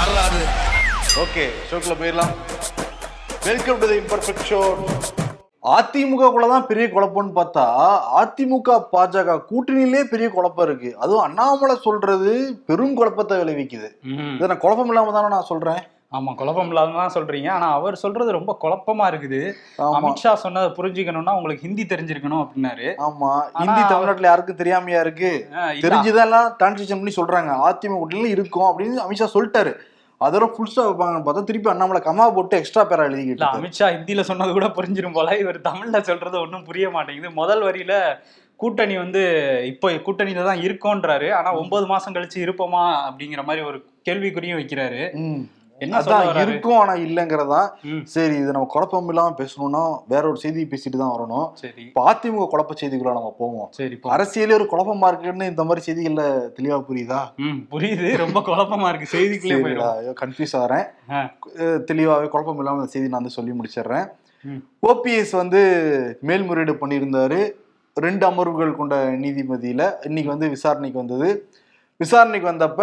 வரலாறு ஓகே ஷோக்குள்ள போயிடலாம். Welcome to the imperfect show அதிமுகக்குள்ள தான் பெரிய குழப்பம்னு பார்த்தா அதிமுக பாஜக கூட்டணியிலே பெரிய குழப்பம் இருக்கு. அதுவும் அண்ணாமலை சொல்றது பெரும் குழப்பத்தை விளைவிக்குது. இதை நான் குழப்பம் இல்லாம தானே நான் சொல்றேன்? ஆமா குழப்பம் இல்லாம தான் சொல்றீங்க. ஆனா அவர் சொல்றது ரொம்ப குழப்பமா இருக்குது. அமித்ஷா சொன்னதை புரிஞ்சுக்கணும்னா உங்களுக்கு ஹிந்தி தெரிஞ்சிருக்கணும் அப்படின்னாரு. ஆமா. ஹிந்தி தமிழ்நாட்டுல யாருக்கும் தெரியாமையா இருக்கு? தெரிஞ்சுதான் டிரான்ஸ்லேஷன் பண்ணி சொல்றாங்க. அதிமுக இருக்கும் அப்படின்னு அமித்ஷா சொல்லிட்டாரு. அதோட ஃபுல் ஸ்டாப் வைப்பாங்கன்னு பார்த்தா திருப்பி அண்ணாமலை கமா போட்டு எக்ஸ்ட்ரா பேரா எழுதிக்கிட்டு. அமித்ஷா ஹிந்தில சொன்னது கூட புரிஞ்சிரும் போல. இவர் தமிழ்ல சொல்றது ஒன்றும் புரிய மாட்டேங்குது. முதல் வரியில கூட்டணி வந்து இப்போ கூட்டணியில தான் இருக்கோன்றாரு. ஆனா ஒன்பது மாசம் கழிச்சு இருப்போமா அப்படிங்கிற மாதிரி ஒரு கேள்விக்குறியும் வைக்கிறாரு. அதான்? இருக்கும் ஆனா இல்லைங்கிறதா சரி இது நம்ம குழப்பம் இல்லாம பேசணும்னா வேற ஒரு செய்தி பேசிட்டு தான் வரணும். அதிமுக குழப்ப செய்திக்குள்ள நம்ம போவோம். சரி. அரசியலே ஒரு குழப்பமா இருக்குன்னு இந்த மாதிரி செய்திகள்ல தெளிவா புரியுதா? புரியுது. ரொம்ப குழப்பமா இருக்கு. செய்திக்குள்ளே கன்ஃபியூஸ் ஆகிறேன் தெளிவாவே குழப்பம் இல்லாம இந்த செய்தி நான் வந்து சொல்லி முடிச்சிடுறேன். ஓபிஎஸ் வந்து மேல்முறையீடு பண்ணியிருந்தாரு. ரெண்டு அமர்வுகள் கொண்ட நீதிபதியில இன்னைக்கு வந்து விசாரணைக்கு வந்தது. விசாரணைக்கு வந்தப்ப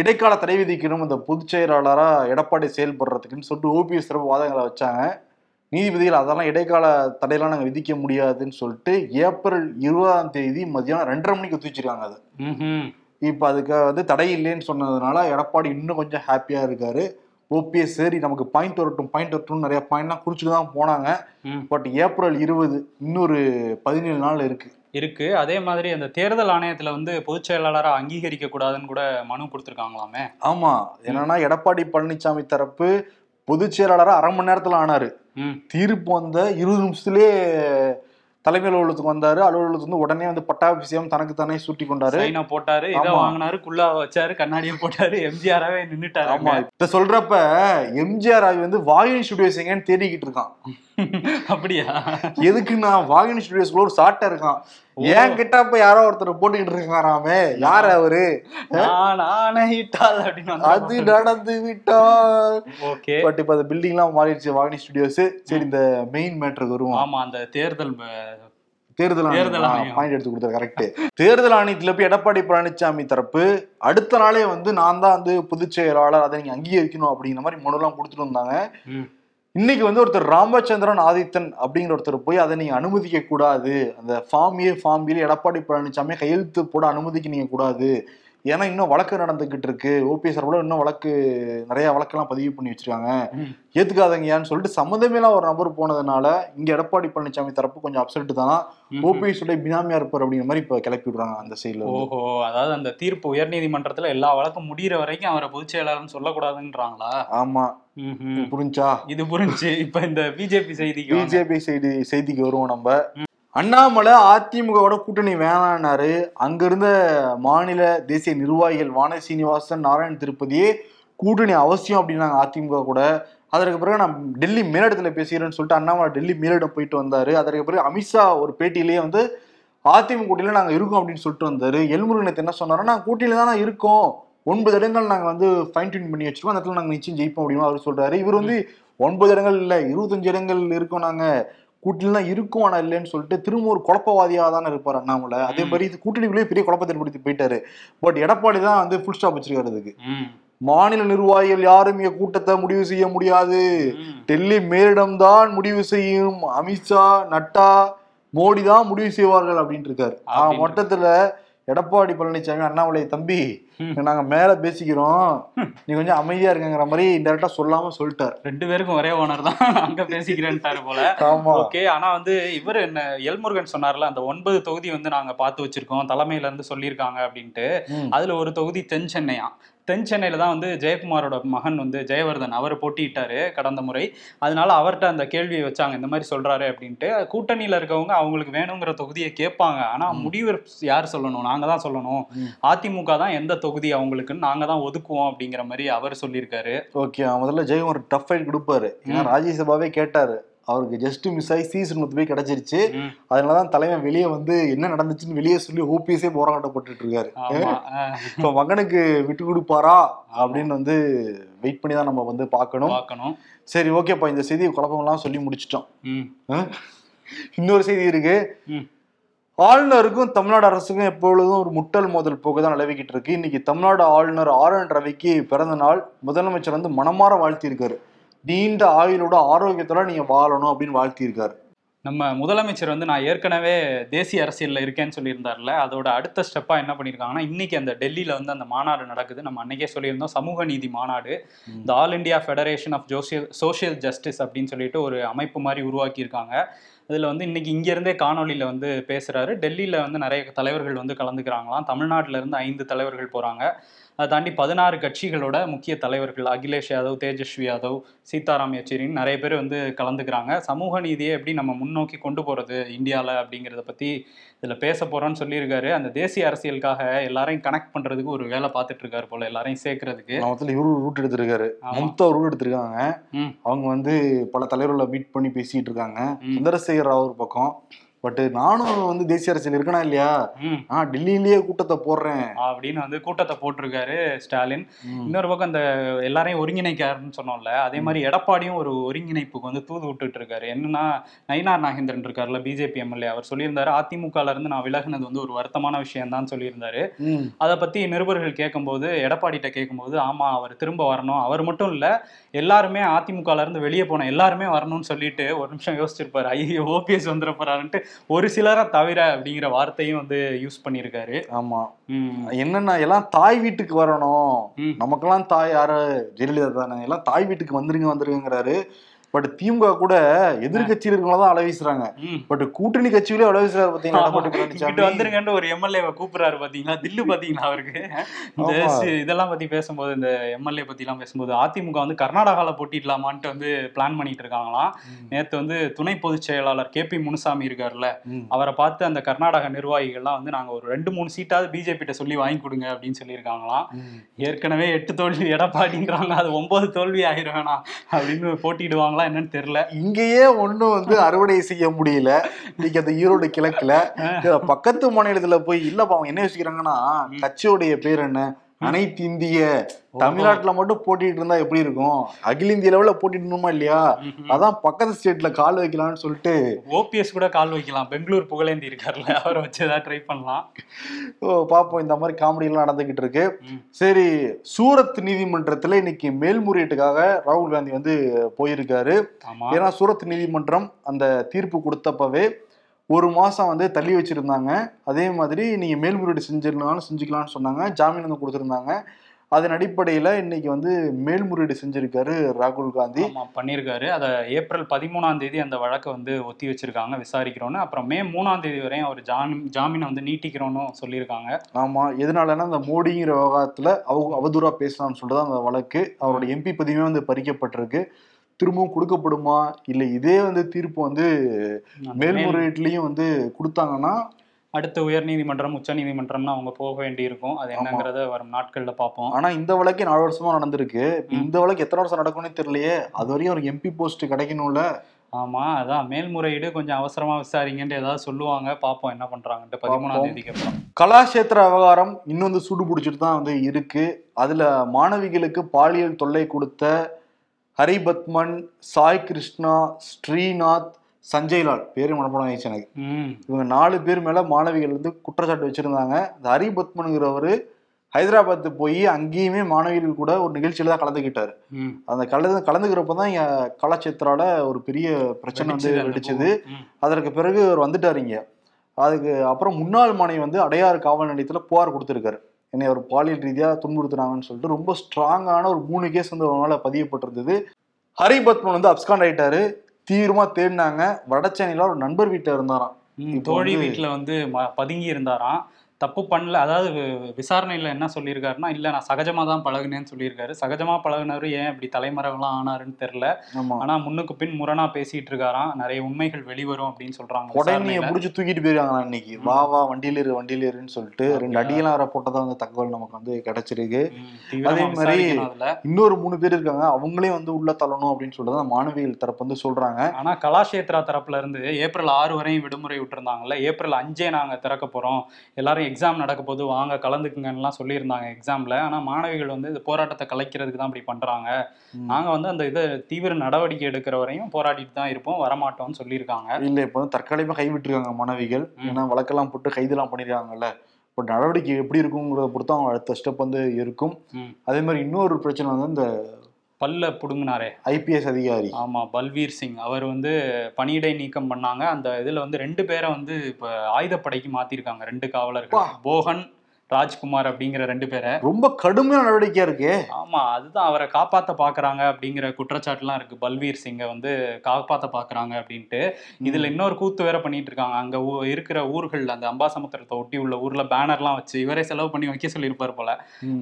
இடைக்கால தடை விதிக்கணும் இந்த பொதுச் செயலாளரா எடப்பாடி செயல்படுறதுக்குன்னு சொல்லிட்டு ஓபிஎஸ் தரப்பு வாதங்களை வச்சாங்க. நீதிபதிகள் அதெல்லாம் இடைக்கால தடையெல்லாம் நாங்கள் விதிக்க முடியாதுன்னு சொல்லிட்டு ஏப்ரல் இருபதாம் தேதி மதியானம் ரெண்டரை மணிக்கு ஒத்தி வச்சிருக்காங்க அது. இப்போ அதுக்கு வந்து தடை இல்லைன்னு சொன்னதுனால எடப்பாடி இன்னும் கொஞ்சம் ஹாப்பியா இருக்காரு. ஓபிஎஸ் சரி நமக்கு பாயிண்ட் வரட்டும் பாயிண்ட் வரட்டும் நிறைய பாயிண்ட்லாம் குறிச்சுட்டு தான் போனாங்க. பட் ஏப்ரல் இருபது இன்னொரு பதினேழு நாள் இருக்கு. இருக்கு. அதே மாதிரி அந்த தேர்தல் ஆணையத்துல வந்து பொதுச் செயலாளரா அங்கீகரிக்க கூடாதுன்னு கூட மனு கொடுத்திருக்காங்களாமே? ஆமா. என்னன்னா எடப்பாடி பழனிசாமி தரப்பு பொதுச் செயலாளரா அரை மணி நேரத்துல ஆனாரு. தீர்ப்பு வந்த இருபது நிமிஷத்துலயே தலைமை அலுவலகத்துக்கு வந்தாரு. அலுவலகத்துக்கு வந்து உடனே வந்து பட்டாபிஷேகம் தனக்கு தானே சூட்டி கொண்டாரு. போட்டாரு இதை. வாங்கினாரு குள்ளா வச்சாரு கண்ணாடியை போட்டாரு எம்ஜிஆராவே நின்னுட்டாரு. ஆமா. இத சொல்றப்ப எம்ஜிஆர் ஆகி வந்து வாகினி ஸ்டுடியோஸ் எங்கன்னு தேடிக்கிட்டு இருக்கான். அப்படியா? எதுக்குன்னா வாகினி ஸ்டுடியோஸ்குள்ள ஒரு சாட்டை இருக்கான். ஏன் கிட்ட அப்ப யாரோ ஒருத்தர் போட்டுக்கிட்டு இருக்காராமே யார் அவரு? நான் அது நடந்து விட்டார் ஓகே. பட் இப்ப அந்த பில்டிங் எல்லாம் மாறிடுச்சு வாகினி ஸ்டுடியோஸ் சரி இந்த மெயின் மேட்டருக்கு வருவோம். ஆமா அந்த தேர்தல் தேர்தல். பாயிண்ட் எடுத்து கொடுத்தாரு கரெக்ட் தேர்தல் ஆணையத்துல போய் எடப்பாடி பழனிசாமி தரப்பு அடுத்த நாளே வந்து நான் தான் வந்து பொதுச் செயலாளர் அதை நீங்க அங்கீகரிக்கணும் அப்படிங்கிற மாதிரி மனுலாம் கொடுத்துட்டு வந்தாங்க. இன்னைக்கு வந்து ஒருத்தர் ராமச்சந்திரன் ஆதித்தன் அப்படிங்கிற ஒருத்தர் போய் அதை நீங்க அனுமதிக்க கூடாது அந்த ஃபார்ம் ஏ ஃபார்ம் பியில் எடப்பாடி பழனிசாமி கையெழுத்து போட அனுமதிக்க நீங்க கூடாது. ஏன்னா இன்னும் வழக்கு நடந்துகிட்டு இருக்கு. ஓபிஎஸ் சார்பில் இன்னும் வழக்கு நிறைய வழக்கெல்லாம் பதிவு பண்ணி வச்சிருக்காங்க. ஏத்துக்காதங்கயான்னு சொல்லிட்டு சம்மந்தமேலாம் ஒரு நபர் போனதுனால இங்க எடப்பாடி பழனிசாமி தரப்பு கொஞ்சம் அப்செட் தான். ஓபிஎஸ் உடைய பினாமியா இருப்பார் அப்படிங்கிற மாதிரி இப்ப கிளப்பி விடுறாங்க அந்த சைடுல ஓஹோ அதாவது அந்த தீர்ப்பு உயர்நீதிமன்றத்துல எல்லா வழக்கும் முடியிற வரைக்கும் அவரை பொதுச் செயலாளர்னு சொல்லக்கூடாதுன்றாங்களா? ஆமா. புரிஞ்சா? இது புரிஞ்சு. இப்ப இந்த பிஜேபி செய்திக்கு. பிஜேபி செய்தி செய்திக்கு வருவோம் நம்ம. அண்ணாமலை அதிமுகவோட கூட்டணி வேணான்னாரு. அங்க இருந்த மாநில தேசிய நிர்வாகிகள் வான சீனிவாசன் நாராயண் திருப்பதியே கூட்டணி அவசியம் அப்படின்னாங்க அதிமுக கூட. அதற்கு பிறகு நான் டெல்லி மேலிடத்துல பேசுகிறேன்னு சொல்லிட்டு அண்ணாமலை டெல்லி மேலிடம் போயிட்டு வந்தாரு. அதற்கு பிறகு அமித்ஷா ஒரு பேட்டியிலேயே வந்து அதிமுக கூட்டணியில நாங்க இருக்கோம் அப்படின்னு சொல்லிட்டு வந்தாரு. எல்முருகன் நேத்து என்ன சொன்னாரு நாங்க கூட்டணியில தானே இருக்கோம். ஒன்பது இடங்கள் நாங்க வந்து ஃபைன் டியூன் பண்ணி வச்சிருக்கோம். அந்த இடத்துல நாங்க நிச்சயம் ஜெயிப்போம் அப்படின்னு அவர் சொல்றாரு. இவர் வந்து ஒன்பது இடங்கள் இல்ல இருபத்தஞ்சு இடங்கள் இருக்கோம் நாங்க. கூட்டணியில தான் இருக்கும் ஆனா இல்லைன்னு சொல்லிட்டு திரும்ப ஒரு குழப்பவாதியா தானே இருப்பார் அண்ணாமலை. அதே மாதிரி இது கூட்டணிக்குள்ளேயே பெரிய குழப்பத்தை ஏற்படுத்தி போயிட்டாரு. பட் எடப்பாடி தான் வந்து ஃபுல் ஸ்டாப் வச்சிருக்காரு அதுக்கு. மாநில நிர்வாகிகள் யாரும் இங்க கூட்டத்தை முடிவு செய்ய முடியாது. டெல்லி மேலிடம் தான் முடிவு செய்யும். அமித்ஷா நட்டா மோடி தான் முடிவு செய்வார்கள் அப்படின்னு இருக்காரு. மொத்தத்துல எடப்பாடி பழனிசாமி அண்ணாமலை தம்பி. நாங்க மேல பேசிக்கிறோம். நீ கொஞ்சம் அமைதியா இருக்கங்கிற மாதிரி இன்டெரக்டா சொல்லாம சொல்லிட்டார். ரெண்டு பேருக்கும் ஒரே ஓனர் தான். அங்க பேசிக்கிறேன்ட்டாரு போல. ஆமா. ஓகே ஆனா வந்து இவர் என்ன எல்முருகன் சொன்னார்ல அந்த ஒன்பது தொகுதி வந்து நாங்க பார்த்து வச்சிருக்கோம் தலைமையில இருந்து சொல்லியிருக்காங்க அப்படின்ட்டு. அதுல ஒரு தொகுதி தென் சென்னையா? தென் சென்னையில தான் வந்து ஜெயக்குமாரோட மகன் வந்து ஜெயவர்தன் அவர் போட்டியிட்டாரு கடந்த முறை. அதனால அவர்கிட்ட அந்த கேள்வியை வச்சாங்க இந்த மாதிரி சொல்றாரு அப்படின்ட்டு. கூட்டணியில இருக்கவங்க அவங்களுக்கு வேணுங்கிற தொகுதியை கேட்பாங்க. ஆனா முடிவு யார் சொல்லணும்? நாங்க தான் சொல்லணும். அதிமுக தான் எந்த தொகுதி அவங்களுக்குன்னு நாங்க தான் ஒதுக்குவோம் அப்படிங்கிற மாதிரி அவர் சொல்லியிருக்காரு. ஓகே முதல்ல ஜெயம் ஒரு டஃப் ஃபைட் கொடுப்பாரு. ஏன்னா. ராஜ்யசபாவே கேட்டாரு. அவருக்கு ஜஸ்ட் மிஸ் ஆகி சீசன் போய் கிடைச்சிருச்சு. அதனாலதான் தலைமை வெளியே வந்து என்ன நடந்துச்சுன்னு வெளியே சொல்லி ஓபிஎஸ்ஸே போராட்டப்பட்டுட்டு இருக்காரு இப்ப மகனுக்கு விட்டு கொடுப்பாரா அப்படின்னு வந்து வெயிட் பண்ணி தான் நம்ம வந்து பார்க்கணும். பார்க்கணும். சரி ஓகேப்பா இந்த செய்தி குழப்பம்லாம் சொல்லி முடிச்சிட்டோம். இன்னொரு செய்தி இருக்கு. ஆளுநருக்கும் தமிழ்நாடு அரசுக்கும் எப்பொழுதும் ஒரு முட்டல் மோதல் போக்கு தான் நிலவிக்கிட்டு இருக்கு. இன்னைக்கு தமிழ்நாடு ஆளுநர் ஆர் என் ரவிக்கு பிறந்த நாள். முதலமைச்சர் வந்து மனமாற வாழ்த்தியிருக்காரு. நீண்ட ஆயுளோட ஆரோக்கியத்தோட நீங்க வாழணும் அப்படின்னு வாழ்த்தியிருக்காரு. நம்ம முதலமைச்சர் வந்து நான் ஏற்கனவே தேசிய அரசியல்ல இருக்கேன்னு சொல்லியிருந்தார்ல அதோட அடுத்த ஸ்டெப்பா என்ன பண்ணியிருக்காங்கன்னா இன்னைக்கு அந்த டெல்லியில வந்து அந்த மாநாடு நடக்குது. நம்ம அன்னைக்கே சொல்லியிருந்தோம் சமூக நீதி மாநாடு. இந்த all India federation of social social justice அப்படின்னு சொல்லிட்டு ஒரு அமைப்பு மாதிரி உருவாக்கியிருக்காங்க. அதில் வந்து இன்னைக்கு இங்கேருந்தே காணொலியில் வந்து பேசுகிறாரு டெல்லியில் வந்து நிறைய தலைவர்கள் வந்து கலந்துக்கிறாங்களாம். தமிழ்நாட்டுல இருந்து ஐந்து தலைவர்கள் போகிறாங்க அதை தாண்டி பதினாறு கட்சிகளோட முக்கிய தலைவர்கள் அகிலேஷ் யாதவ் தேஜஸ்வி யாதவ் சீதாராம் யெச்சூரின்னு நிறைய பேர் வந்து கலந்துக்கிறாங்க. சமூக நீதியை எப்படி நம்ம முன்னோக்கி கொண்டு போகிறது இந்தியாவில் அப்படிங்கிறத பற்றி இதில் பேச போகிறோன்னு சொல்லியிருக்காரு. அந்த தேசிய அரசியலுக்காக எல்லாரையும் கனெக்ட் பண்ணுறதுக்கு ஒரு வேலை பார்த்துட்டு இருக்காரு போல எல்லாரையும் சேர்க்கறதுக்கு. மொத்தத்தில் இவரு ரூட் எடுத்திருக்காரு. மம்தா ரூட் எடுத்திருக்காங்க. அவங்க வந்து பல தலைவர்களை மீட் பண்ணி பேசிட்டு இருக்காங்க. சந்திரசேகர் ராவ் ஒரு பக்கம். பட் நானும் வந்து தேசிய அரசியல் இருக்கனா இல்லையா? நான் டெல்லியிலேயே கூட்டத்தை போடுறேன். அப்படின்னு வந்து கூட்டத்தை போட்டிருக்காரு ஸ்டாலின். இன்னொரு பக்கம் இந்த எல்லாரையும் ஒருங்கிணைக்காருன்னு சொன்னோம்ல அதே மாதிரி எடப்பாடியும் ஒரு ஒருங்கிணைப்புக்கு வந்து தூது விட்டுட்டு இருக்காரு என்னன்னா நயினார் நாகேந்திரன் இருக்காருல்ல பிஜேபி எம்எல்ஏ அவர் சொல்லியிருந்தாரு அதிமுகல இருந்து நான் விலகுனது வந்து ஒரு வருத்தமான விஷயம் தான் சொல்லியிருந்தாரு. அதை பத்தி நிருபர்கள் கேட்கும்போது எடப்பாடிட்ட கேட்கும்போது ஆமா அவர் திரும்ப வரணும். அவர் மட்டும் இல்ல எல்லாருமே அதிமுகல இருந்து வெளியே போன எல்லாருமே வரணும்னு சொல்லிட்டு ஒரு நிமிஷம் யோசிச்சிருப்பாரு. ஐயோ ஓபிஎஸ் வந்துட போறாருன்ட்டு ஒரு சிலரை தவிர அப்படிங்கிற வார்த்தையும் வந்து யூஸ் பண்ணியிருக்காரு. ஆமா. என்னன்னா எல்லாம் தாய் வீட்டுக்கு வரணும். நமக்கெல்லாம் தாய் யாரு? ஜெயலலிதா தானே. எல்லாம் தாய் வீட்டுக்கு வந்துருங்க வந்துருங்கிறாரு பட் திமுக கூட எதிர்கட்சியில் இருக்கவங்க தான் அலவீசுறாங்க பட் கூட்டணி கட்சிகளே அலவீசுறாரு பழனிசாமி வந்துருங்கன்னு ஒரு எம்எல்ஏவை கூப்பிடுறாரு பாத்தீங்களா தில்லு பாத்தீங்களா அவருக்கு? இந்த இதெல்லாம் பத்தி பேசும்போது இந்த எம்எல்ஏ பத்தி எல்லாம் பேசும்போது அதிமுக வந்து கர்நாடகால போட்டிடலாமான்ட்டு வந்து பிளான் பண்ணிட்டு இருக்காங்களாம். நேத்து வந்து துணை பொதுச் செயலாளர் கே பி முனுசாமி இருக்காருல்ல. அவரை பார்த்து அந்த கர்நாடக நிர்வாகிகள்லாம் வந்து நாங்க ஒரு ரெண்டு மூணு சீட்டாவது பிஜேபி கிட்ட சொல்லி வாங்கி கொடுங்க அப்படின்னு சொல்லியிருக்காங்களாம். ஏற்கனவே எட்டு தோல்வி எடப்பாடின்றாங்க அது ஒன்பது தோல்வி ஆயிரும் அப்படின்னு போட்டிடுவாங்களா என்னன்னு தெரியல. இங்கேயே ஒண்ணும் வந்து அறுவடை செய்ய முடியல. இன்னைக்கு அந்த ஈரோடு கிழக்குல பக்கத்து மாநிலத்துல போய் இல்லப்பா அவங்க என்ன யோசிக்கிறாங்கன்னா கட்சியோடைய பேர் என்ன? அனைத்து இந்திய தமிழ்நாட்டுல மட்டும் போட்டிட்டு இருந்தா எப்படி இருக்கும்? அகில இந்திய லெவல்ல போட்டிடணுமா இல்லையா? அதான் பக்கத்து ஸ்டேட்ல கால் வைக்கலாம்னு சொல்லிட்டு. ஓபிஎஸ் கூட கால் வைக்கலாம். பெங்களூர் புகழேந்தி இருக்காருல்ல அவரை வச்சு ஏதாவது ட்ரை பண்ணலாம். ஓ, பாப்போம். இந்த மாதிரி காமெடி எல்லாம் நடந்துகிட்டு இருக்கு. சரி சூரத் நீதிமன்றத்துல இன்னைக்கு மேல்முறையீட்டுக்காக ராகுல் காந்தி வந்து போயிருக்காரு. ஏன்னா சூரத் நீதிமன்றம் அந்த தீர்ப்பு கொடுத்தப்பவே ஒரு மாசம் வந்து தள்ளி வச்சிருந்தாங்க. அதே மாதிரி நீங்க மேல்முறையீடு செஞ்சிடலாம்னு செஞ்சுக்கலாம்னு சொன்னாங்க. ஜாமீன் வந்து கொடுத்துருந்தாங்க. அதன் அடிப்படையில இன்னைக்கு வந்து மேல்முறையீடு செஞ்சிருக்காரு ராகுல் காந்தி. பண்ணியிருக்காரு அதை ஏப்ரல் பதிமூணாம் தேதி அந்த வழக்கை வந்து ஒத்தி வச்சிருக்காங்க விசாரிக்கிறோன்னு. அப்புறம் மே மூணாம் தேதி வரையும் அவர் ஜாமீன் ஜாமீனை வந்து நீட்டிக்கிறோன்னு சொல்லியிருக்காங்க. ஆமா எதனாலன்னா இந்த மோடிங்கிற விவகாரத்துல அவ அவதூறா பேசலாம்னு சொல்லிட்டு தான் அந்த வழக்கு. அவரோட எம்பி பதிவுமே வந்து பறிக்கப்பட்டிருக்கு. திரும்பவும் கொடுக்கப்படுமா? இல்ல இதே வந்து தீர்ப்பு வந்து அந்த மேல்- மேல்முறையீட்டுலயும் வந்து கொடுத்தாங்கன்னா அடுத்த உயர் நீதிமன்றம் உச்ச நீதிமன்றம்னு அவங்க போக வேண்டியிருக்கும். அது என்னங்கிறத வரும் நாட்கள்ல பார்ப்போம். ஆனா இந்த வழக்கே நாலு வருஷமா நடந்திருக்கு. இந்த வழக்கு எத்தனை வருஷம் நடக்கும்னே தெரியலையே. அது வரையும் ஒரு எம்பி போஸ்ட் கிடைக்கணும்ல. ஆமா அதான். மேல்முறையீடு கொஞ்சம் அவசரமா விசாரிங்கன்ட்டு ஏதாவது சொல்லுவாங்க. பார்ப்போம் என்ன பண்றாங்கன்ட்டு பதிமூணாம். தேதிக்கு அப்புறம். கலாஷேத்திர விவகாரம் இன்னும் வந்து சூடு பிடிச்சிட்டு தான் வந்து இருக்கு. அதுல மாணவிகளுக்கு பாலியல் தொல்லை கொடுத்த ஹரிபத்மன் சாய் கிருஷ்ணா ஸ்ரீநாத் சஞ்சய்லால் பேரு மனப்படம் ஆயிடுச்சு எனக்கு. இவங்க நாலு பேர் மேல மாணவிகள் வந்து குற்றச்சாட்டு வச்சிருந்தாங்க. இந்த ஹரிபத்மனுங்கிறவரு ஹைதராபாத் போய் அங்கேயுமே மாணவிகள் கூட ஒரு நிகழ்ச்சியில தான் கலந்துக்கிட்டாரு. அந்த கலந்து கலந்துக்கிறப்ப தான் இங்க கலாச்சேத்ரால ஒரு பெரிய பிரச்சனை வந்து வெடிச்சது. அதற்கு பிறகு அவர் வந்துட்டாரு இங்க. அதுக்கு அப்புறம் முன்னாள் மாணவி வந்து அடையாறு காவல் நிலையத்துல புகார் கொடுத்திருக்காரு. என்னை ஒரு பாலியல் ரீதியா துன்புறுத்துனாங்கன்னு சொல்லிட்டு ரொம்ப ஸ்ட்ராங்கான ஒரு மூணு கேஸ் வந்து அவனால பதியப்பட்டிருந்தது. ஹரிபத்மன் வந்து அப்ஸ்காண்ட் ஆயிட்டாரு. தீவிரமா தேடினாங்க. வடச்சென்னையில ஒரு நண்பர் வீட்டுல இருந்தாராம். தோழி வீட்டுல வந்து பதுங்கி இருந்தாராம். தப்பு பண்ணல. அதாவது விசாரணையில என்ன சொல்லியிருக்காருன்னா இல்ல நான் சகஜமா தான் பழகுனேன்னு சொல்லியிருக்காரு. சகஜமா பழகுனவரு ஏன் இப்படி தலைமறைவெல்லாம் ஆனாருன்னு தெரியல. ஆமா. ஆனா முன்னுக்கு பின் முரணா பேசிட்டு இருக்காராம் நிறைய உண்மைகள் வெளிவரும் அப்படின்னு சொல்றாங்க உடனே. புடிச்சு தூக்கிட்டு போயிருக்காங்க இன்னைக்கு? வா வா வண்டியில இரு வண்டியில இருன்னு சொல்லிட்டு ரெண்டு? அடியெல்லாம் வர போட்டதா வந்து தகவல் நமக்கு வந்து கிடைச்சிருக்கு. அதே மாதிரி இன்னொரு மூணு பேர் இருக்காங்க. அவங்களே வந்து உள்ள தள்ளணும் அப்படின்னு சொல்லிட்டு தான் மாணவிகள் தரப்பு வந்து சொல்றாங்க. ஆனா கலாஷேத்ரா தரப்புல இருந்து ஏப்ரல் ஆறு வரையும் விடுமுறை விட்டுருந்தாங்கல்ல. ஏப்ரல் அஞ்சே நாங்க திறக்க போறோம். எல்லாரும் எக்ஸாம் நடக்க போது வாங்க கலந்துக்குங்கன்னுலாம் சொல்லியிருந்தாங்க எக்ஸாம்ல ஆனா மாணவிகள் வந்து இந்த போராட்டத்தை கலைக்கிறதுக்கு தான் இப்படி பண்றாங்க ம். நாங்க வந்து அந்த இதை தீவிர நடவடிக்கை எடுக்கிற வரையும் போராடிட்டு தான் இருப்போம் வரமாட்டோம்னு சொல்லியிருக்காங்க இல்ல இப்ப வந்து தற்காலிகமா கைவிட்டிருக்காங்க மாணவிகள். ஏன்னா வழக்கெல்லாம் போட்டு கைதெல்லாம் பண்ணிருக்காங்கல்ல இப்போ நடவடிக்கை எப்படி இருக்குங்கிறத பொறுத்து அவங்க அடுத்த ஸ்டெப் வந்து இருக்கும். அதே மாதிரி இன்னொரு பிரச்சனை வந்து இந்த பல்ல புடுங்கினாரே. ஐபிஎஸ் அதிகாரி. ஆமா பல்வீர் சிங். அவர் வந்து பணியிடை நீக்கம் பண்ணாங்க. அந்த இதுல வந்து ரெண்டு பேரை வந்து இப்ப ஆயுதப்படைக்கு மாத்திருக்காங்க. ரெண்டு காவலர்கள். போகன் ராஜ்குமார் அப்படிங்கிற ரெண்டு பேரை. ரொம்ப கடுமையான நடவடிக்கையா இருக்கே. ஆமா அதுதான் அவரை காப்பாத்த பாக்குறாங்க அப்படிங்கிற குற்றச்சாட்டுலாம் இருக்கு. பல்வீர் சிங்கை வந்து காப்பாத்த பாக்குறாங்க அப்படின்ட்டு. இதுல இன்னொரு கூத்து வேற பண்ணிட்டு இருக்காங்க. அங்க இருக்கிற ஊர்கள் அந்த அம்பாசமுத்திரத்தை ஒட்டி உள்ள ஊர்ல பேனர்லாம் வச்சு இவரே செலவு பண்ணி வைக்க சொல்லியிருப்பாரு போல.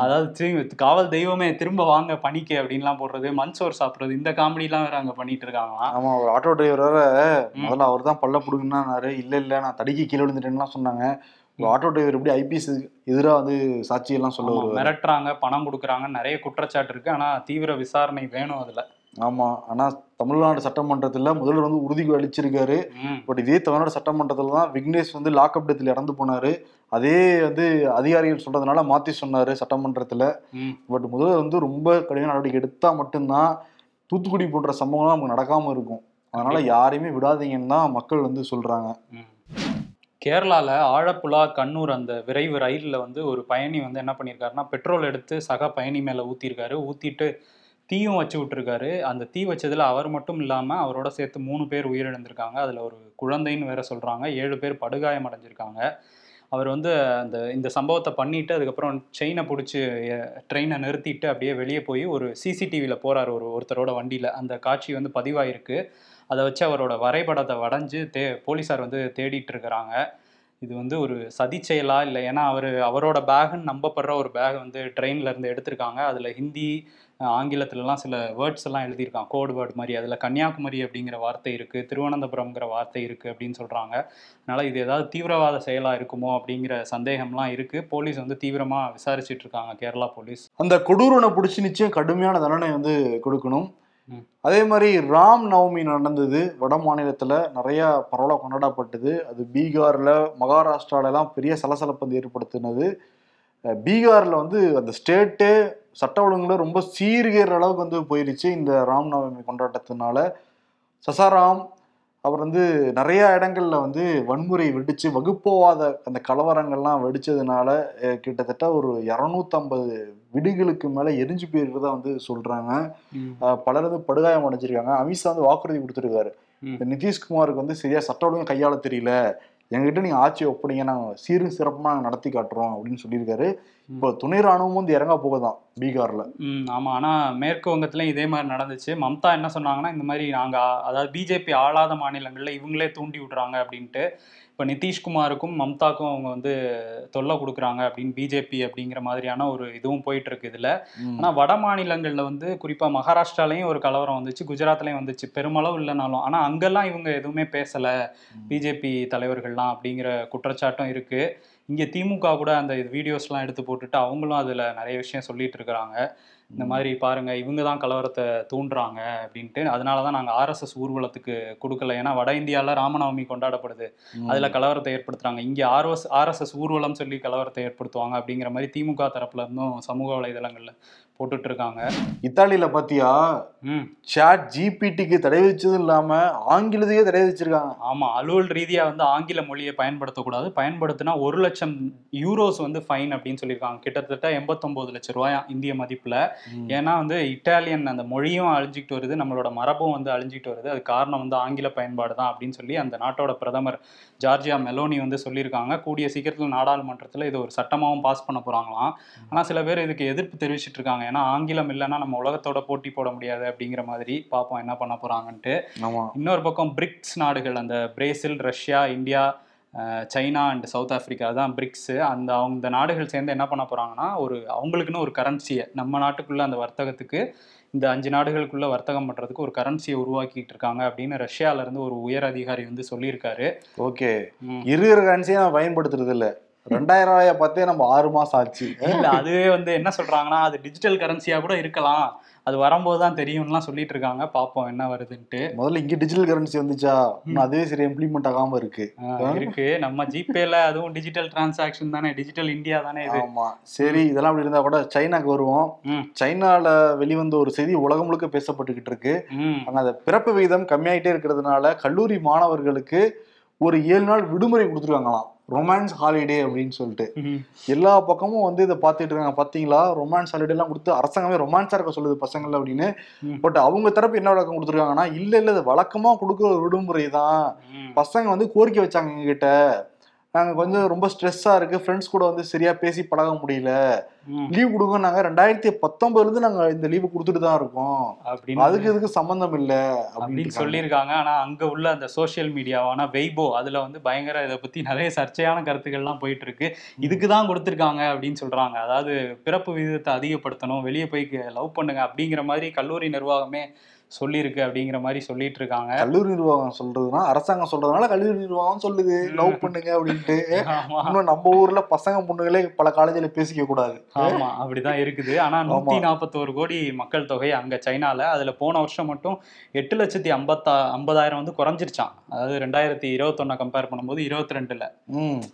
அதாவது காவல் தெய்வமே திரும்ப வாங்க பணிக்கு அப்படின்லாம் போடுறது மண் சோறு சாப்பிடுறது இந்த காமெடிலாம் வேற அங்க பண்ணிட்டு இருக்காங்களாம். ஆமா ஒரு ஆட்டோ டிரைவர் முதல்ல அவர் தான் பல்ல புடுங்கன்னாரு இல்ல இல்ல நான் தடிக்கி கீழே விழுந்துட்டேன்லாம் சொன்னாங்க. ஆட்டோ டிரைவர் எப்படி ஐபிஎஸ் எதிராக வந்து சாட்சியெல்லாம் சொல்ல மிரட்டுறாங்க பணம் கொடுக்குறாங்க நிறைய குற்றச்சாட்டு இருக்கு. ஆனா தீவிர விசாரணை வேணும் அதுல. ஆமா ஆனா தமிழ்நாடு சட்டமன்றத்துல முதல்வர் வந்து உறுதி அளிச்சிருக்காரு. பட் இதே தமிழ்நாடு சட்டமன்றத்துல தான் விக்னேஷ் வந்து லாக்அப் டெத்தில் இறந்து போனாரு. அதே வந்து அதிகாரிகள் சொல்றதுனால மாத்தி சொன்னாரு சட்டமன்றத்துல. பட் முதல்வர் வந்து ரொம்ப கடுமையான நடவடிக்கை எடுத்தா மட்டும்தான் தூத்துக்குடி போன்ற சம்பவம்லாம் நமக்கு நடக்காம இருக்கும். அதனால யாரையுமே விடாதீங்கன்னு தான் மக்கள் வந்து சொல்றாங்க. கேரளாவில் ஆழப்புழா கண்ணூர் அந்த விரைவு ரயிலில் வந்து ஒரு பயணி வந்து என்ன பண்ணியிருக்காருன்னா பெட்ரோல் எடுத்து சக பயணி மேலே ஊற்றிருக்காரு ஊற்றிட்டு தீயும் வச்சு விட்டுருக்காரு. அந்த தீ வச்சதில் அவர் மட்டும் இல்லாமல் அவரோட சேர்த்து மூணு பேர் உயிரிழந்திருக்காங்க. அதில் ஒரு குழந்தைன்னு வேற சொல்கிறாங்க ஏழு பேர் படுகாயம் அடைஞ்சிருக்காங்க. அவர் வந்து அந்த இந்த சம்பவத்தை பண்ணிட்டு அதுக்கப்புறம் செயினை பிடிச்சி ட்ரெயினை நிறுத்திட்டு அப்படியே வெளியே போய் ஒரு சிசிடிவியில் போகிறார் ஒரு ஒருத்தரோட வண்டியில். அந்த காட்சி வந்து பதிவாயிருக்கு. அதை வச்சு அவரோட வரைபடத்தை வடைஞ்சு தே போலீஸார் வந்து தேடிட்டு இருக்கிறாங்க இது வந்து ஒரு சதி செயலா இல்லை? ஏன்னா அவர் அவரோட பேகுன்னு நம்பப்படுற ஒரு பேக் வந்து ட்ரெயினில் இருந்து எடுத்திருக்காங்க. அதில் ஹிந்தி ஆங்கிலத்துலலாம் சில வேர்ட்ஸ் எல்லாம் எழுதியிருக்கான். கோட் வேர்ட் மாதிரி. அதில் கன்னியாகுமரி அப்படிங்கிற வார்த்தை இருக்குது திருவனந்தபுரம்ங்கிற வார்த்தை இருக்குது அப்படின்னு சொல்கிறாங்க அதனால் இது ஏதாவது தீவிரவாத செயலாக இருக்குமோ அப்படிங்கிற சந்தேகம்லாம் இருக்குது போலீஸ் வந்து தீவிரமாக விசாரிச்சுட்டு இருக்காங்க கேரளா போலீஸ். அந்த கொடூரனை பிடிச்சி நிச்சயம் கடுமையான தண்டனை வந்து கொடுக்கணும். அதே மாதிரி ராம் நவமி நடந்தது வட மாநிலத்தில் நிறைய பரவலாக கொண்டாடப்பட்டது. அது பீகாரில் மகாராஷ்டிராலலாம் பெரிய சலசலப்பு வந்து ஏற்படுத்தினது பீகாரில் வந்து அந்த ஸ்டேட்டே சட்ட ஒழுங்குல ரொம்ப சீர்கிற அளவுக்கு வந்து போயிருச்சு இந்த ராம் நவமி கொண்டாட்டத்தினால. சசாராம் அவர் வந்து நிறைய இடங்கள்ல வந்து வன்முறை வெடிச்சு வகுப்புவாத அந்த கலவரங்கள்லாம் வெடிச்சதுனால கிட்டத்தட்ட ஒரு இரநூத்தம்பது வீடுகளுக்கு மேல எரிஞ்சு போயிருக்கிறதா வந்து சொல்றாங்க. பலர் வந்து படுகாயம் அடைஞ்சிருக்காங்க. அமித்ஷா வந்து வாக்குறுதி கொடுத்துருக்காரு. நிதிஷ்குமாருக்கு வந்து சரியா சட்ட ஒழுங்கு கையாள தெரியல. எங்ககிட்ட நீங்க ஆட்சி ஒப்படைங்க. நாங்க சீரும் சிறப்புமா நாங்க நடத்தி காட்டுறோம் அப்படின்னு சொல்லியிருக்காரு. இப்போ துணை ராணுவம் வந்து இறங்க போகுதான். பீகார்ல. ம் ஆமாம் ஆனால் மேற்கு வங்கத்துலையும் இதே மாதிரி நடந்துச்சு. மம்தா என்ன சொன்னாங்கன்னா இந்த மாதிரி நாங்கள் அதாவது பிஜேபி ஆளாத மாநிலங்களில் இவங்களே தூண்டி விடுறாங்க அப்படின்ட்டு இப்போ நிதிஷ்குமாருக்கும் மம்தாக்கும் அவங்க வந்து தொல்லை கொடுக்குறாங்க அப்படின்னு பிஜேபி அப்படிங்கிற மாதிரியான ஒரு இதுவும் போயிட்டு இருக்கு இதில். ஆனால் வட மாநிலங்களில் வந்து குறிப்பாக மகாராஷ்டிராலையும் ஒரு கலவரம் வந்துச்சு குஜராத்லையும் வந்துச்சு. பெருமளவு இல்லைனாலும். ஆனால் அங்கெல்லாம் இவங்க எதுவுமே பேசலை பிஜேபி தலைவர்கள்லாம் அப்படிங்கிற குற்றச்சாட்டும் இருக்கு. இங்கே திமுக கூட அந்த வீடியோஸ்லாம் எடுத்து போட்டுட்டு அவங்களும் அதில் நிறைய விஷயம் சொல்லிட்டு இருக்கிறாங்க. இந்த மாதிரி பாருங்க இவங்க தான் கலவரத்தை தூண்டுறாங்க அப்படின்ட்டு. அதனால தான் நாங்கள் ஆர்எஸ்எஸ் ஊர்வலத்துக்கு கொடுக்கல. ஏன்னா வட இந்தியாவில் ராமநவமி கொண்டாடப்படுது. அதுல கலவரத்தை ஏற்படுத்துறாங்க. இங்க ஆர்எஸ் ஆர்எஸ்எஸ் ஊர்வலம் சொல்லி கலவரத்தை ஏற்படுத்துவாங்க அப்படிங்கிற மாதிரி திமுக தரப்புல இருந்தும் சமூக வலைதளங்கள்ல போட்டுட்டு இருக்காங்க இத்தாலியில பாத்தியா? சாட் ஜிபிடிக்கு தடை வச்சதும் இல்லாம ஆங்கிலத்துக்கே தடை வச்சிருக்காங்க ஆமா அலுவல் ரீதியா வந்து ஆங்கில மொழியை பயன்படுத்தக்கூடாது. பயன்படுத்தினா ஒரு லட்சம் யூரோஸ் வந்து ஃபைன் அப்படின்னு சொல்லியிருக்காங்க. கிட்டத்தட்ட எண்பத்தொன்பது லட்சம் ரூபாய் இந்திய மதிப்புல. ஏன்னா வந்து இட்டாலியன் அந்த மொழியும் அழிஞ்சிக்கிட்டு வருது நம்மளோட மரபும் வந்து அழிஞ்சிக்கிட்டு வருது. அது காரணம் வந்து ஆங்கில பயன்பாடு தான் அப்படின்னு சொல்லி அந்த நாட்டோட பிரதமர் ஜார்ஜியா மெலோனி வந்து சொல்லியிருக்காங்க. கூடிய சீக்கிரத்தில் நாடாளுமன்றத்தில் இது ஒரு சட்டமாகவும் பாஸ் பண்ண போகிறாங்களாம் ஆனால் சில பேர் இதுக்கு எதிர்ப்பு தெரிவிச்சிட்டு இருக்காங்க ஏன்னா ஆங்கிலம் இல்லைன்னா நம்ம உலகத்தோட போட்டி போட முடியாது அப்படிங்கிற மாதிரி பார்ப்போம் என்ன பண்ண போகிறாங்கன்ட்டு ஆமா. இன்னொரு பக்கம் பிரிக்ஸ் நாடுகள் அந்த Brazil Russia India China and South Africa தான் பிரிக்ஸு அந்த அவங்க இந்த நாடுகள் சேர்ந்து என்ன பண்ண போகிறாங்கன்னா ஒரு அவங்களுக்குன்னு ஒரு கரன்சியை நம்ம நாட்டுக்குள்ள அந்த வர்த்தகத்துக்கு இந்த அஞ்சு நாடுகளுக்குள்ள வர்த்தகம் பண்ணுறதுக்கு ஒரு கரன்சியை உருவாக்கிட்டு இருக்காங்க அப்படின்னு ரஷ்யால இருந்து ஒரு உயர் அதிகாரி வந்து சொல்லியிருக்காரு. ஓகே. இருக்கிற கரன்சியை நான் பயன்படுத்துறது இல்ல ரெண்டாயிரம் ரூபாய பார்த்தே நம்ம ஆறு மாசம் ஆச்சு. இல்ல அதுவே வந்து என்ன சொல்றாங்கன்னா அது டிஜிட்டல் கரன்சியா கூட இருக்கலாம். அது வரும்போது தான் தெரியும்லாம் சொல்லிட்டு இருக்காங்க. பாப்போம் என்ன வருதுன்ட்டு. முதல்ல இங்க டிஜிட்டல் கரன்சி வந்துச்சா? அதுவே சரி இம்ப்ளிமெண்ட் ஆகாம இருக்கு. இருக்கு. நம்ம ஜிபேல அதுவும் டிஜிட்டல் டிரான்சாக்ஷன் தானே டிஜிட்டல் இந்தியா தானே இது. ஆமா. சரி இதெல்லாம் அப்படி இருந்தா கூட சைனாக்கு வருவோம். சைனால வெளிவந்த ஒரு செய்தி உலகம் முழுக்க பேசப்பட்டுக்கிட்டு இருக்கு. அங்க அந்த பிறப்பு விகிதம் கம்மியாயிட்டே இருக்கிறதுனால கல்லூரி மாணவர்களுக்கு ஒரு ஏழு நாள் விடுமுறை கொடுத்துருக்காங்களாம். ரொமான்ஸ் ஹாலிடே அப்படின்னு சொல்லிட்டு. எல்லா பக்கமும் வந்து இதை பார்த்துட்டு இருக்காங்க பாத்தீங்களா ரொமான்ஸ் ஹாலிடே எல்லாம் கொடுத்து அரசாங்கமே ரொமான்ஸா இருக்க சொல்லுது பசங்கள் அப்படின்னு. பட் அவங்க தரப்பு என்ன விளக்கம் கொடுத்துருக்காங்கன்னா இல்ல இல்ல இது வழக்கமா கொடுக்குற விடுமுறை தான். பசங்க வந்து கோரிக்கை வச்சாங்க எங்ககிட்ட நாங்க கொஞ்சம் ரொம்ப ஸ்ட்ரெஸ்ஸா இருக்கு. ஃப்ரெண்ட்ஸ் கூட வந்து சரியா பேசி பழக முடியல. லீவ் கொடுங்க நாங்க ரெண்டாயிரத்தி பத்தொன்பதுல இருந்து நாங்க இந்த லீவு கொடுத்துட்டு தான் இருக்கோம். அப்படின்னு அதுக்கு இதுக்கு சம்பந்தம் இல்ல அப்படின்னு சொல்லியிருக்காங்க. ஆனா அங்க உள்ள அந்த சோஷியல் மீடியாவான வெய்போ அதுல வந்து பயங்கர இதை பத்தி நிறைய சர்ச்சையான கருத்துக்கள்லாம் போயிட்டு இருக்கு இதுக்கு தான் கொடுத்துருக்காங்க அப்படின்னு சொல்றாங்க. அதாவது பிறப்பு விகிதத்தை அதிகப்படுத்தணும் வெளியே போய் லவ் பண்ணுங்க அப்படிங்கிற மாதிரி கல்லூரி நிர்வாகமே சொல்லியிருக்கு அப்படிங்கிற மாதிரி சொல்லிட்டு இருக்காங்க கல்லூரி நிர்வாகம் சொல்றதுன்னா அரசாங்கம் சொல்றதுனால கல்லூரி நிர்வாகம் சொல்லுது. லவ் பண்ணுங்க அப்படின்ட்டு. இன்னும் நம்ம ஊர்ல பசங்க பொண்ணுங்களே பல காலேஜ்ல பேசிக்க கூடாது. ஆமா அப்படிதான் இருக்குது. ஆனா நூத்தி நாற்பத்தோரு கோடி மக்கள் தொகை அங்க சைனால. அதுல போன வருஷம் மட்டும் எட்டு லட்சத்தி ஐம்பத்தா ஐம்பதாயிரம் வந்து குறைஞ்சிருச்சான் அதாவது ரெண்டாயிரத்தி இருபத்தொன்னு கம்பேர் பண்ணும்போது இருபத்தி ரெண்டுல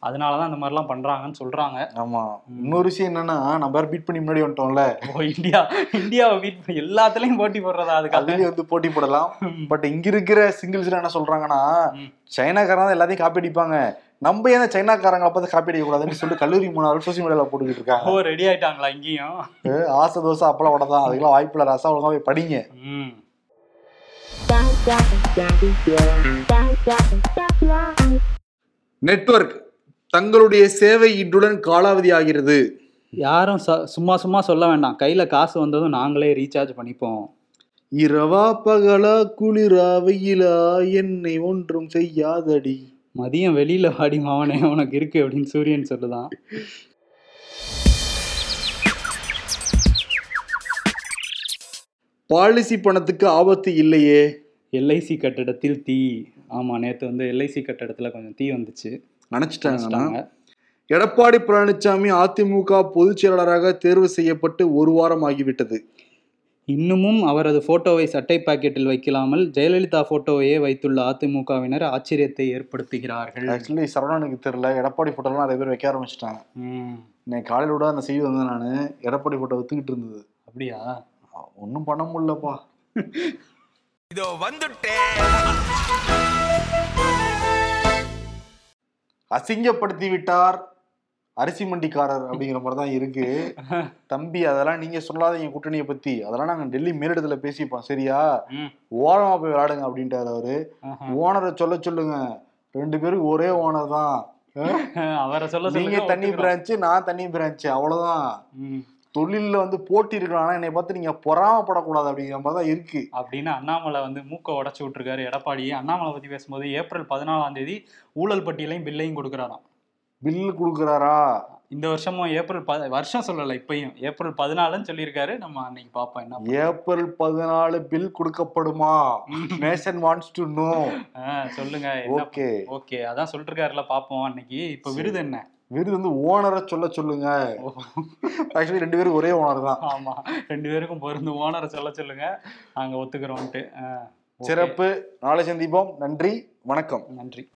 அதனாலதான் இந்த மாதிரிலாம் பண்றாங்கன்னு சொல்றாங்க. ஆமா. இன்னொரு விஷயம் என்னன்னா நம்ம பீட் பண்ணி முன்னாடி வந்துட்டோம்ல. ஓ இந்தியா இந்தியாவை பீட் பண்ணி எல்லாத்துலயும் போட்டி போடுறதா அதுலயும் வந்து போட்டி போடலாம். பட் இங்க இருக்கிற சிங்கிள்ஸ் என்ன சொல்றாங்கன்னா ம். சைனாக்காரன் தான் எல்லாத்தையும் காப்பி அடிப்பாங்க. நம்ம ஏன் சைனாக்காரங்களை பார்த்து காப்பி அடிக்க கூடாதுன்னு சொல்லிட்டு கல்லூரி மாணவர்கள் சோசியல் மீடியால போட்டுக்கிட்டு இருக்காங்க. ஓ ரெடி ஆயிட்டாங்களா இங்கேயும்? ஏ, ஆசை தோசை அப்பளம் வடை தான். அதுக்கெல்லாம் வாய்ப்பு இல்லை ரசம் ஒழுங்கா போய் படிங்க. ம். நெட்வொர்க் தங்களுடைய சேவை இன்றுடன் காலாவதி ஆகிறது. யாரும் ச- சும்மா சும்மா சொல்ல வேண்டாம். கையில காசு வந்ததும் நாங்களே ரீசார்ஜ் பண்ணிப்போம். இரவா பகலா குளிரா வெயிலா என்னை ஒன்றும் செய்யாதடி. மதியம் வெளியில வாடி மாவனே உனக்கு இருக்கு அப்படின்னு சூரியன் சொல்லுதான். பாலிசி பணத்துக்கு ஆபத்து இல்லையே. எல்ஐசி கட்டடத்தில் தீ. ஆமா நேத்து வந்து எல்ஐசி கட்டடத்துல கொஞ்சம் தீ வந்துச்சு. நினைச்சிட்டாங்க. எடப்பாடி பழனிசாமி அதிமுக பொதுச் செயலாளராக தேர்வு செய்யப்பட்டு ஒரு வாரம் ஆகிவிட்டது. இன்னமும் அவரது போட்டோவை சட்டை பாக்கெட்டில் வைக்கலாமல் ஜெயலலிதா போட்டோவையே வைத்துள்ள அதிமுகவினர் ஆச்சரியத்தை ஏற்படுத்துகிறார்கள். ஆக்சுவலி சரவணனுக்கு தெரியல. எடப்பாடி போட்டோலாம் நிறைய பேர் வைக்க ஆரம்பிச்சிட்டாங்க. ம், இன்னைக்கு காலையில விட அந்த செய்தி வந்து நான். எடப்பாடி போட்டோ வித்துக்கிட்டு இருந்தது. அப்படியா? ஒன்றும் பண்ண முடியலப்பா. இதோ வந்துட்டேன் அசிங்கப்படுத்தி விட்டார் அரிசி மண்டிக்காரர் அப்படிங்கிற மாதிரி தான் இருக்கு. தம்பி அதெல்லாம் நீங்க சொல்லாதீங்க கூட்டணியை பத்தி. அதெல்லாம் நாங்க டெல்லி மேலிடத்துல பேசிப்போம் சரியா? ஓரமா போய் விளையாடுங்க அப்படின்ட்டாரு அவரு. ஓனரை சொல்ல சொல்லுங்க. ரெண்டு பேரும் ஒரே ஓனர் தான். அவரை சொல்ல நீங்க ஒத்துக்கிறோம். பிரான்ச்சு நான் தனி பிரான்ச்சு அவ்வளவுதான். ம், தொழில்ல வந்து போட்டி இருக்கலாம் ஆனா என்னை பார்த்து நீங்க பொறாமப்படக்கூடாது அப்படிங்கிற மாதிரி தான் இருக்கு. அப்படின்னு அண்ணாமலை வந்து மூக்க உடைச்சு விட்டுருக்காரு எடப்பாடி அண்ணாமலை பத்தி பேசும்போது ஏப்ரல் பதினாலாம் தேதி ஊழல் பட்டியலையும் பில்லையும் கொடுக்குறாராம். பில் கொடுக்குறாரா? இந்த வருஷமும் ஏப்ரல் ப வருஷம் சொல்லல இப்பயும். ஏப்ரல் பதினாலுன்னு சொல்லியிருக்காரு. நம்ம அன்னைக்கு பார்ப்போம் என்ன ஏப்ரல் பதினாலு பில் கொடுக்கப்படுமா? நேஷன் வாண்ட்ஸ் டு நோ சொல்லுங்க. ஓகே ஓகே அதான் சொல்லிட்டு இருக்காருல பாப்போம் அன்னைக்கு. இப்ப விருது என்ன? விருது வந்து ஓனரை சொல்ல சொல்லுங்க. ஆக்சுவலி ரெண்டு பேரும் ஒரே ஓனர் தான். ஆமா. ரெண்டு பேருக்கும் பொருந்து ஓனரை சொல்ல சொல்லுங்க. நாங்க ஒத்துக்கிறோம்ட்டு. சிறப்பு. நாளை சந்திப்போம். நன்றி. வணக்கம். நன்றி.